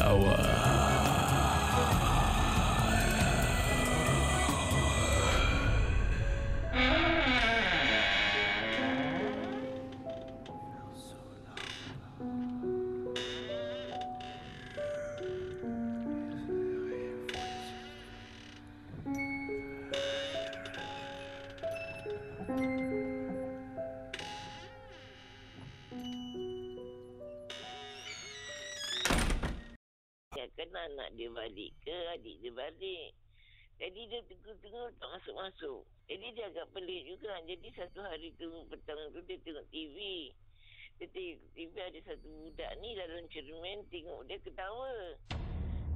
flower. thank you anak dia balik ke adik dia balik. Jadi dia tengok-tengok tak masuk-masuk. Jadi dia agak pelik juga. Jadi satu hari tu petang tu dia tengok TV. Dia tengok TV ada satu budak ni dalam cermin tengok dia ketawa.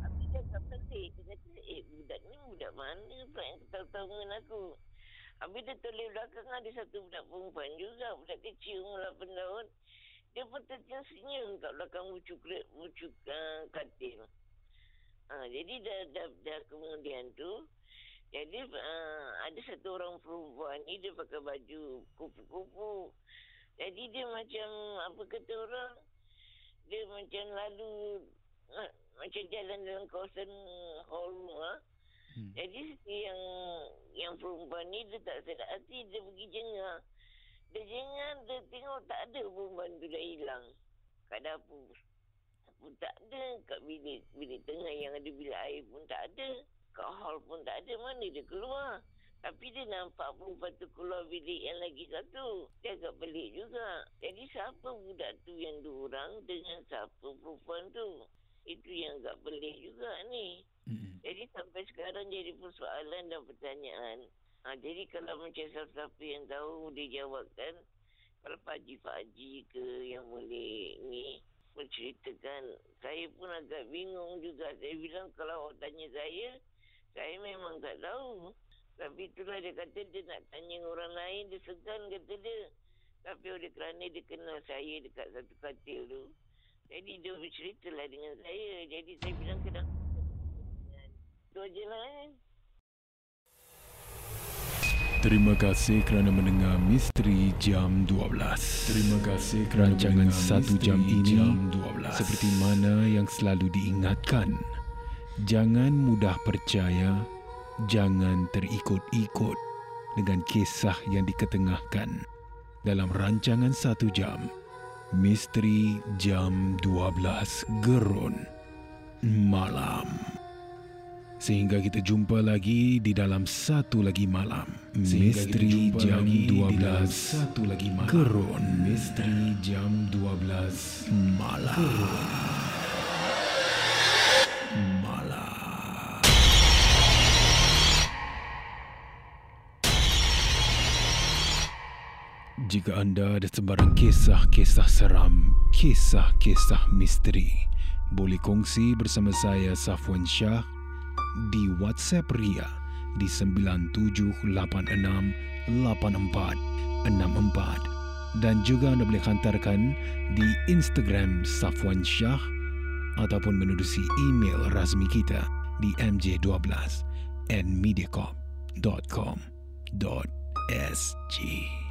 Habis dia agak pelik. Dia kata, eh budak ni budak mana pula yang ketawa-tawa dengan aku. Habis dia toleh belakang ada satu budak perempuan juga. Budak kecil umur 8 tahun. Dia pun tersenyum kat belakang bucu, bucu uh, katil. Jadi dah, dah, dah kemudian tu, jadi uh, ada satu orang perempuan ni dia pakai baju kupu-kupu. Jadi dia macam, apa kata orang, dia macam lalu, uh, macam jalan dalam kawasan hall rumah. Hmm. Jadi yang yang perempuan ni dia tak sedar hati, dia pergi jengah. Dia jengah, dia tengok tak ada perempuan tu dah hilang kat dapur pun tak ada. Kat bilik, bilik tengah yang ada bilik air pun tak ada. Kat hall pun tak ada. Mana dia keluar? Tapi dia nampak perempuan tu keluar bilik yang lagi satu. Dia agak pelik juga. Jadi siapa budak tu yang dua orang dengan siapa perempuan tu? Itu yang agak pelik juga ni. Mm-hmm. Jadi sampai sekarang jadi persoalan dan pertanyaan. Ha, jadi kalau macam siapa-siapa yang tahu dia jawabkan. Kalau Pak Haji, Pak Haji ke yang boleh ni menceritakan. Saya pun agak bingung juga. Saya bilang kalau awak tanya saya, saya memang tak tahu. Tapi itulah dia kata dia nak tanya orang lain, dia segan kata dia. Tapi oleh kerana dia kenal saya dekat satu katil tu. Jadi dia berceritalah dengan saya. Jadi saya bilang kena. Itu aja lah kan. Terima kasih kerana mendengar Misteri Jam 12. Terima kasih kerana rancangan satu jam ini jam 12. seperti mana yang selalu diingatkan. Jangan mudah percaya, jangan terikut-ikut dengan kisah yang diketengahkan dalam rancangan satu jam. Misteri Jam 12 Gerun Malam. Sehingga kita jumpa lagi di dalam satu lagi malam. Misteri jam 12 satu lagi malam. Gerun. Misteri jam 12 malam. Gerun. Malam. Jika anda ada sebarang kisah-kisah seram, kisah-kisah misteri, boleh kongsi bersama saya Safwan Shah di WhatsApp Ria di 97868464 dan juga anda boleh hantarkan di Instagram Safwan Shah ataupun menerusi email rasmi kita di mj12 at mediacorp.com.sg.